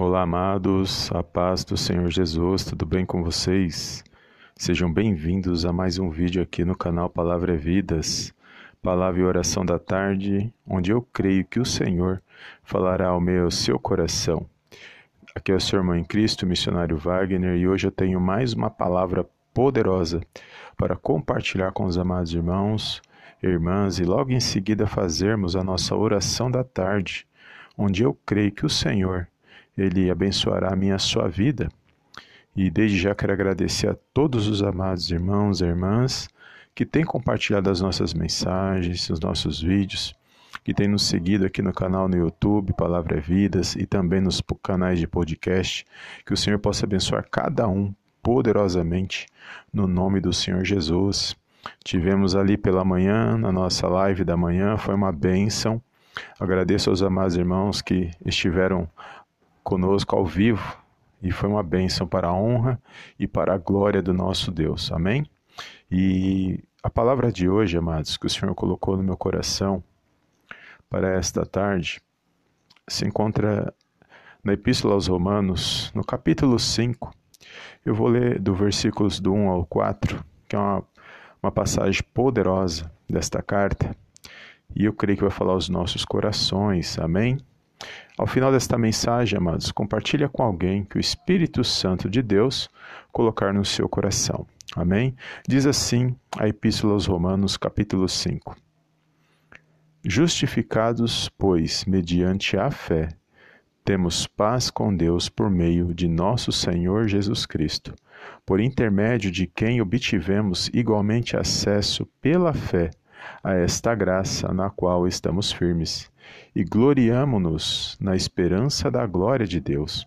Olá, amados, a paz do Senhor Jesus, tudo bem com vocês? Sejam bem-vindos a mais um vídeo aqui no canal Palavra é Vidas, Palavra e Oração da Tarde, onde eu creio que o Senhor falará ao meu seu coração. Aqui é o seu irmão em Cristo, missionário Wagner, e hoje eu tenho mais uma palavra poderosa para compartilhar com os amados irmãos, irmãs, e logo em seguida fazermos a nossa oração da tarde, onde eu creio que o Senhor ele abençoará a minha sua vida. E desde já quero agradecer a todos os amados irmãos e irmãs que têm compartilhado as nossas mensagens, os nossos vídeos, que têm nos seguido aqui no canal no YouTube, Palavra é Vidas, e também nos canais de podcast. Que o Senhor possa abençoar cada um poderosamente, no nome do Senhor Jesus. Tivemos ali pela manhã, na nossa live da manhã, foi uma bênção. Agradeço aos amados irmãos que estiveram conosco ao vivo e foi uma bênção para a honra e para a glória do nosso Deus. Amém? E a palavra de hoje, amados, que o Senhor colocou no meu coração para esta tarde, se encontra na Epístola aos Romanos, no capítulo 5. Eu vou ler do versículos do 1 ao 4, que é uma, uma passagem poderosa desta carta, e eu creio que vai falar aos nossos corações. Amém? Ao final desta mensagem, amados, compartilha com alguém que o Espírito Santo de Deus colocar no seu coração. Amém? Diz assim a Epístola aos Romanos, capítulo 5. Justificados, pois, mediante a fé, temos paz com Deus por meio de nosso Senhor Jesus Cristo, por intermédio de quem obtivemos igualmente acesso pela fé a esta graça na qual estamos firmes e gloriamo-nos na esperança da glória de Deus.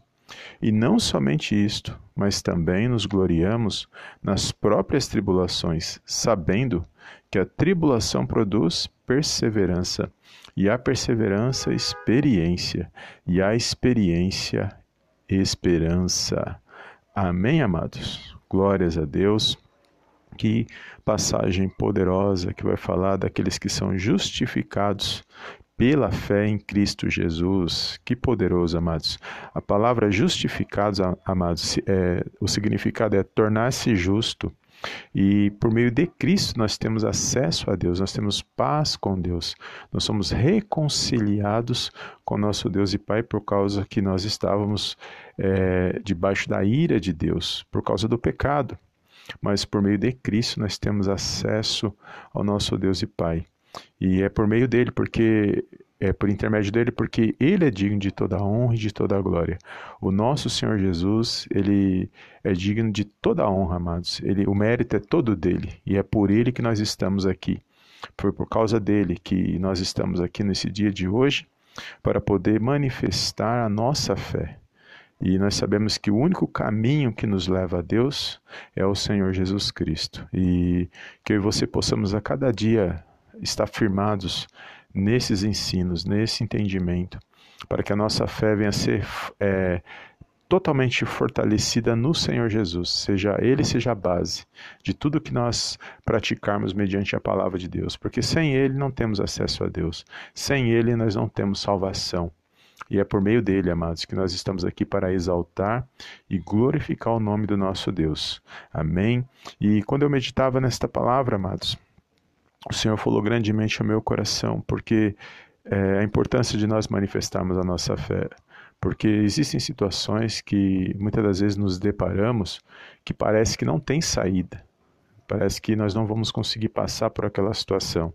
E não somente isto, mas também nos gloriamos nas próprias tribulações, sabendo que a tribulação produz perseverança, e a perseverança, experiência, e a experiência, esperança. Amém, amados? Glórias a Deus. Que passagem poderosa que vai falar daqueles que são justificados pela fé em Cristo Jesus. Que poderoso, amados. A palavra justificados, amados, é, o significado é tornar-se justo. E por meio de Cristo nós temos acesso a Deus, nós temos paz com Deus, nós somos reconciliados com nosso Deus e Pai por causa que nós estávamos é, debaixo da ira de Deus, por causa do pecado. Mas por meio de Cristo nós temos acesso ao nosso Deus e Pai. E é por meio dele, porque é por intermédio dele, porque ele é digno de toda a honra e de toda a glória. O nosso Senhor Jesus, ele é digno de toda a honra, amados. Ele, o mérito é todo dele e é por ele que nós estamos aqui. Foi por causa dele que nós estamos aqui nesse dia de hoje para poder manifestar a nossa fé. E nós sabemos que o único caminho que nos leva a Deus é o Senhor Jesus Cristo. E que eu e você possamos a cada dia estar firmados nesses ensinos, nesse entendimento, para que a nossa fé venha a ser é, totalmente fortalecida no Senhor Jesus, seja Ele seja a base de tudo que nós praticarmos mediante a palavra de Deus, porque sem Ele não temos acesso a Deus, sem Ele nós não temos salvação. E é por meio dele, amados, que nós estamos aqui para exaltar e glorificar o nome do nosso Deus. Amém? E quando eu meditava nesta palavra, amados, o Senhor falou grandemente ao meu coração, porque é, a importância de nós manifestarmos a nossa fé. Porque existem situações que muitas das vezes nos deparamos que parece que não tem saída. Parece que nós não vamos conseguir passar por aquela situação.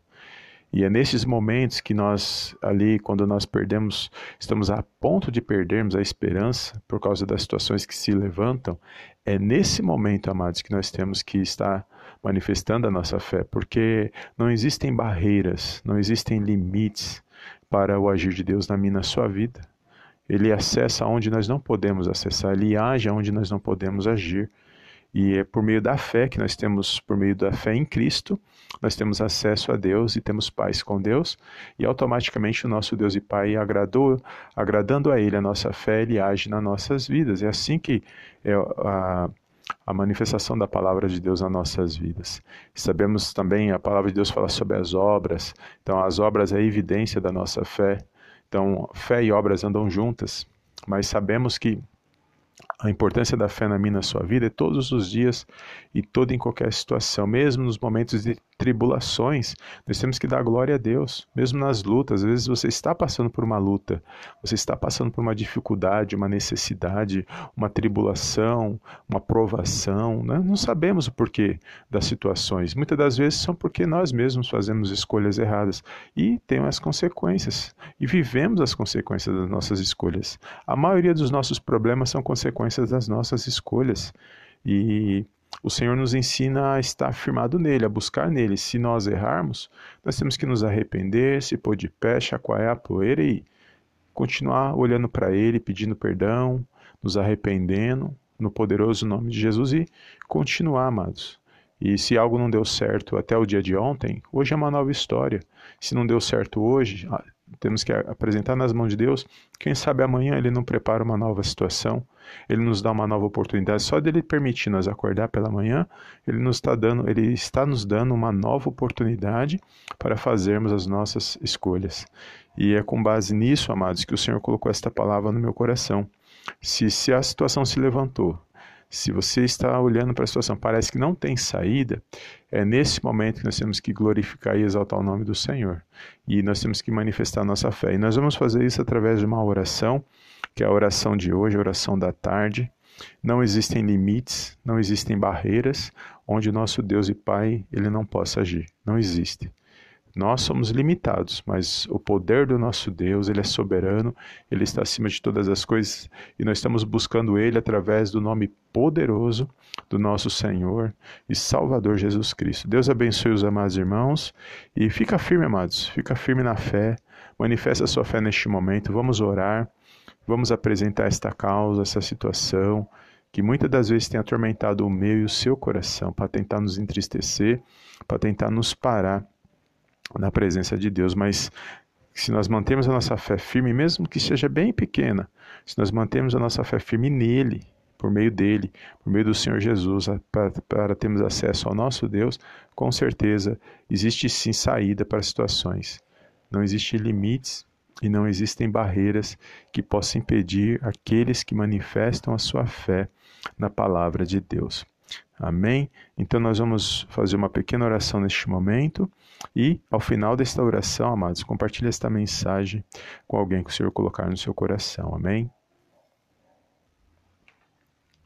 E é nesses momentos que nós, ali, quando nós perdemos, estamos a ponto de perdermos a esperança por causa das situações que se levantam, é nesse momento, amados, que nós temos que estar manifestando a nossa fé, porque não existem barreiras, não existem limites para o agir de Deus na minha na sua vida. Ele acessa onde nós não podemos acessar, ele age onde nós não podemos agir. E é por meio da fé que nós temos, por meio da fé em Cristo, nós temos acesso a Deus e temos paz com Deus, e automaticamente o nosso Deus e Pai agradou, agradando a Ele a nossa fé, Ele age nas nossas vidas. É assim que é a, a manifestação da palavra de Deus nas nossas vidas. Sabemos também a palavra de Deus fala sobre as obras. Então, as obras é a evidência da nossa fé. Então, fé e obras andam juntas. mas sabemos que a importância da fé na minha na sua vida é todos os dias e toda em qualquer situação, mesmo nos momentos de tribulações, nós temos que dar glória a Deus, mesmo nas lutas. Às vezes você está passando por uma luta, você está passando por uma dificuldade, uma necessidade, uma tribulação, uma provação. Né? Não sabemos o porquê das situações. Muitas das vezes são porque nós mesmos fazemos escolhas erradas e tem as consequências e vivemos as consequências das nossas escolhas. A maioria dos nossos problemas são consequências das nossas escolhas. E o Senhor nos ensina a estar firmado nele, a buscar nele. Se nós errarmos, nós temos que nos arrepender, se pôr de pé, chacoalhar a poeira e continuar olhando para ele, pedindo perdão, nos arrependendo no poderoso nome de Jesus e continuar, amados. E se algo não deu certo até o dia de ontem, hoje é uma nova história. Se não deu certo hoje, temos que apresentar nas mãos de Deus. Quem sabe amanhã Ele não prepara uma nova situação, Ele nos dá uma nova oportunidade. Só dele permitir nós acordar pela manhã, Ele nos está dando, Ele está nos dando uma nova oportunidade para fazermos as nossas escolhas. E é com base nisso, amados, que o Senhor colocou esta palavra no meu coração. Se, se a situação se levantou, se você está olhando para a situação, parece que não tem saída, é nesse momento que nós temos que glorificar e exaltar o nome do Senhor. E nós temos que manifestar nossa fé. E nós vamos fazer isso através de uma oração, que é a oração de hoje, a oração da tarde. Não existem limites, não existem barreiras onde o nosso Deus e Pai ele não possa agir. Não existe. Nós somos limitados, mas o poder do nosso Deus, ele é soberano, ele está acima de todas as coisas e nós estamos buscando ele através do nome poderoso do nosso Senhor e Salvador Jesus Cristo. Deus abençoe os amados irmãos e fica firme, amados, fica firme na fé, manifesta a sua fé neste momento. Vamos orar, vamos apresentar esta causa, essa situação que muitas das vezes tem atormentado o meu e o seu coração para tentar nos entristecer, para tentar nos parar na presença de Deus, mas se nós mantemos a nossa fé firme, mesmo que seja bem pequena, se nós mantemos a nossa fé firme nele, por meio dele, por meio do Senhor Jesus, para, para termos acesso ao nosso Deus, com certeza existe sim saída para situações. Não existem limites e não existem barreiras que possam impedir aqueles que manifestam a sua fé na palavra de Deus. Amém? Então nós vamos fazer uma pequena oração neste momento e ao final desta oração, amados, compartilhe esta mensagem com alguém que o Senhor colocar no seu coração. Amém?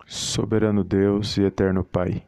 Soberano Deus e eterno Pai,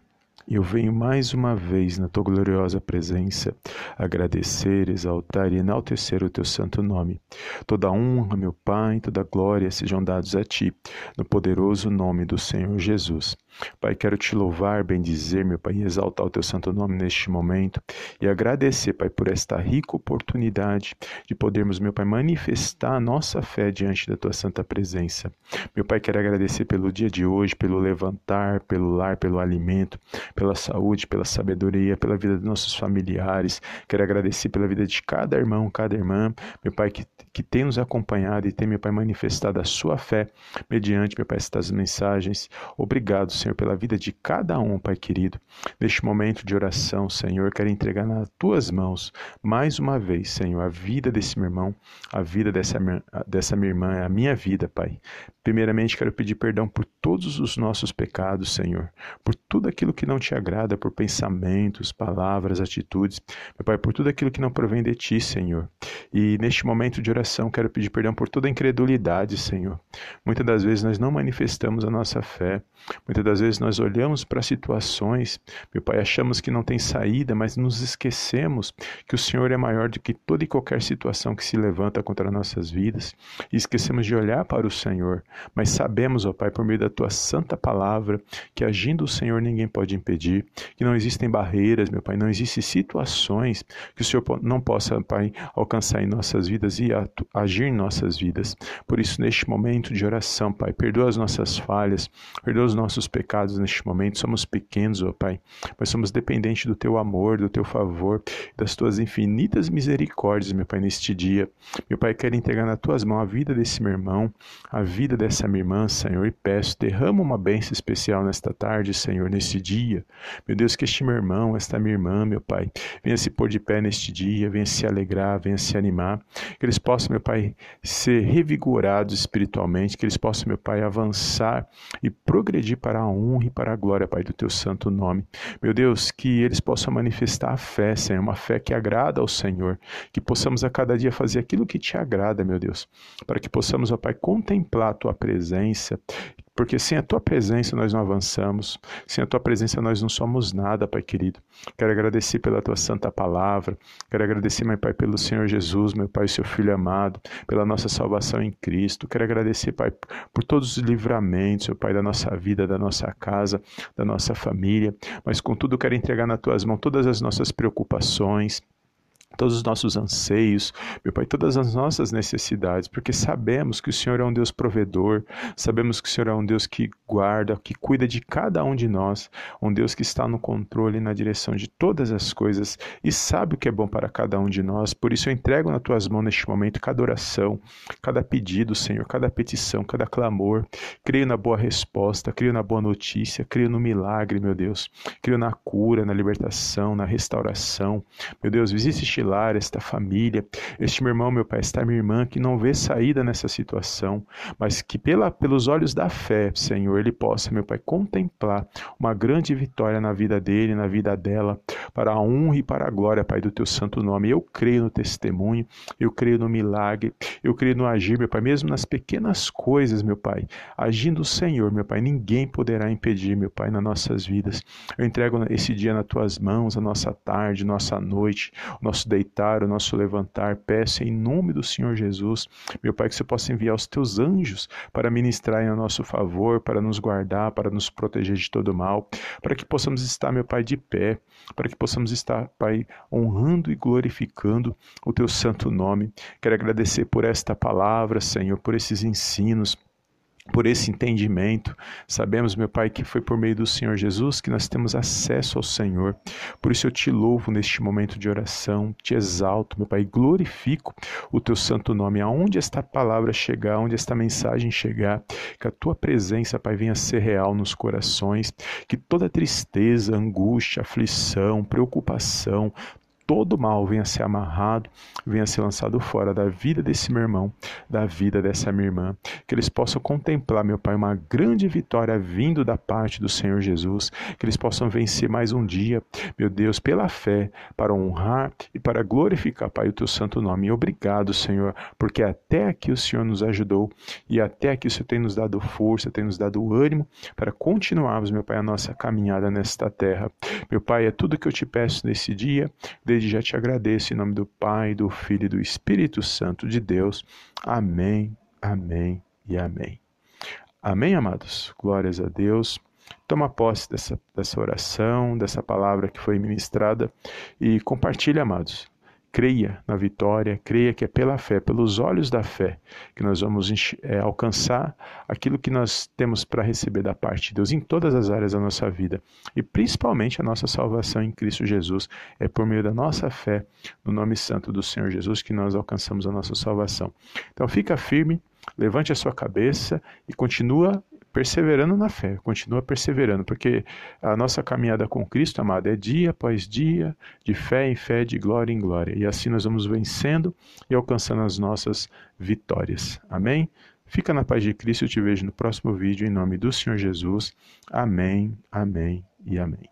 eu venho mais uma vez na tua gloriosa presença agradecer, exaltar e enaltecer o teu santo nome. Toda honra, meu Pai, toda glória sejam dados a ti, no poderoso nome do Senhor Jesus. Pai, quero te louvar, bendizer, meu Pai, e exaltar o teu santo nome neste momento e agradecer, Pai, por esta rica oportunidade de podermos, meu Pai, manifestar a nossa fé diante da tua santa presença. Meu Pai, quero agradecer pelo dia de hoje, pelo levantar, pelo lar, pelo alimento, pela saúde, pela sabedoria, pela vida dos nossos familiares. Quero agradecer pela vida de cada irmão, cada irmã, meu Pai, que, que tem nos acompanhado e tem, meu Pai, manifestado a sua fé mediante, meu Pai, estas mensagens. Obrigado, Senhor, pela vida de cada um, Pai querido. Neste momento de oração, Senhor, quero entregar nas tuas mãos, mais uma vez, Senhor, a vida desse meu irmão, a vida dessa, dessa minha irmã, a minha vida, Pai. Primeiramente, quero pedir perdão por todos os nossos pecados, Senhor, por tudo aquilo que não te agrada, por pensamentos, palavras, atitudes, meu Pai, por tudo aquilo que não provém de ti, Senhor. E neste momento de oração, quero pedir perdão por toda a incredulidade, Senhor. Muitas das vezes nós não manifestamos a nossa fé, muitas das vezes nós olhamos para situações, meu Pai, achamos que não tem saída, mas nos esquecemos que o Senhor é maior do que toda e qualquer situação que se levanta contra nossas vidas, e esquecemos de olhar para o Senhor mas sabemos, ó Pai, por meio da tua santa palavra, que agindo o Senhor ninguém pode impedir, que não existem barreiras, meu Pai, não existem situações que o Senhor não possa, Pai, alcançar em nossas vidas e agir em nossas vidas. Por isso, neste momento de oração, Pai, perdoa as nossas falhas, perdoa os nossos pecados pecados neste momento, somos pequenos, ó Pai, mas somos dependentes do Teu amor, do Teu favor, das Tuas infinitas misericórdias, meu Pai, neste dia. Meu Pai, quero entregar nas Tuas mãos a vida desse meu irmão, a vida dessa minha irmã, Senhor, e peço, derrama uma bênção especial nesta tarde, Senhor, neste dia. Meu Deus, que este meu irmão, esta minha irmã, meu Pai, venha se pôr de pé neste dia, venha se alegrar, venha se animar, que eles possam, meu Pai, ser revigorados espiritualmente, que eles possam, meu Pai, avançar e progredir para a honra e para a glória, Pai, do Teu santo nome. Meu Deus, que eles possam manifestar a fé, Senhor, uma fé que agrada ao Senhor, que possamos a cada dia fazer aquilo que te agrada, meu Deus, para que possamos, ó Pai, contemplar a Tua presença, porque sem a tua presença nós não avançamos, sem a tua presença nós não somos nada, Pai querido. Quero agradecer pela tua santa palavra, quero agradecer, meu Pai, pelo Senhor Jesus, meu Pai, seu Filho amado, pela nossa salvação em Cristo. Quero agradecer, Pai, por todos os livramentos, meu Pai, da nossa vida, da nossa casa, da nossa família. Mas, contudo, quero entregar nas tuas mãos todas as nossas preocupações todos os nossos anseios, meu Pai, todas as nossas necessidades, porque sabemos que o Senhor é um Deus provedor, sabemos que o Senhor é um Deus que guarda, que cuida de cada um de nós, um Deus que está no controle e na direção de todas as coisas e sabe o que é bom para cada um de nós. Por isso eu entrego nas tuas mãos neste momento cada oração, cada pedido, Senhor, cada petição, cada clamor. Creio na boa resposta, creio na boa notícia, creio no milagre, meu Deus. Creio na cura, na libertação, na restauração. Meu Deus, visite este lar, esta família, este meu irmão, meu pai, esta minha irmã que não vê saída nessa situação, mas que pela, pelos olhos da fé, Senhor, ele possa, meu pai, contemplar uma grande vitória na vida dele, na vida dela, para a honra e para a glória, Pai, do teu santo nome. Eu creio no testemunho, eu creio no milagre, eu creio no agir, meu Pai, mesmo nas pequenas coisas, meu Pai. Agindo o Senhor, meu Pai, ninguém poderá impedir, meu Pai, nas nossas vidas. Eu entrego esse dia nas tuas mãos, a nossa tarde, nossa noite, o nosso deitar, o nosso levantar. Peço em nome do Senhor Jesus, meu Pai, que você possa enviar os teus anjos para ministrar em nosso favor, para nos guardar, para nos proteger de todo mal, para que possamos estar, meu Pai, de pé, para que possamos estar, Pai, honrando e glorificando o teu santo nome. Quero agradecer por esta palavra, Senhor, por esses ensinos por esse entendimento. Sabemos, meu Pai, que foi por meio do Senhor Jesus que nós temos acesso ao Senhor. Por isso eu te louvo neste momento de oração, te exalto, meu Pai, glorifico o teu santo nome. Aonde esta palavra chegar, onde esta mensagem chegar, que a tua presença, Pai, venha ser real nos corações, que toda tristeza, angústia, aflição, preocupação, todo mal venha ser amarrado, venha ser lançado fora da vida desse meu irmão, da vida dessa minha irmã. Que eles possam contemplar, meu Pai, uma grande vitória vindo da parte do Senhor Jesus. Que eles possam vencer mais um dia, meu Deus, pela fé, para honrar e para glorificar, Pai, o teu santo nome. Obrigado, Senhor, porque até aqui o Senhor nos ajudou e até aqui o Senhor tem nos dado força, tem nos dado ânimo para continuarmos, meu Pai, a nossa caminhada nesta terra. Meu Pai, é tudo que eu te peço nesse dia. Desde desde já te agradeço em nome do Pai, do Filho e do Espírito Santo de Deus. Amém, amém e amém. Amém, amados? Glórias a Deus. Toma posse dessa, dessa oração, dessa palavra que foi ministrada e compartilhe, amados creia na vitória, creia que é pela fé, pelos olhos da fé, que nós vamos é, alcançar aquilo que nós temos para receber da parte de Deus em todas as áreas da nossa vida e principalmente a nossa salvação em Cristo Jesus. É por meio da nossa fé no nome santo do Senhor Jesus que nós alcançamos a nossa salvação. Então fica firme, levante a sua cabeça e continua perseverando na fé, continua perseverando, porque a nossa caminhada com Cristo, amado, é dia após dia, de fé em fé, de glória em glória. E assim nós vamos vencendo e alcançando as nossas vitórias. Amém? Fica na paz de Cristo, eu te vejo no próximo vídeo, em nome do Senhor Jesus. Amém, amém e amém.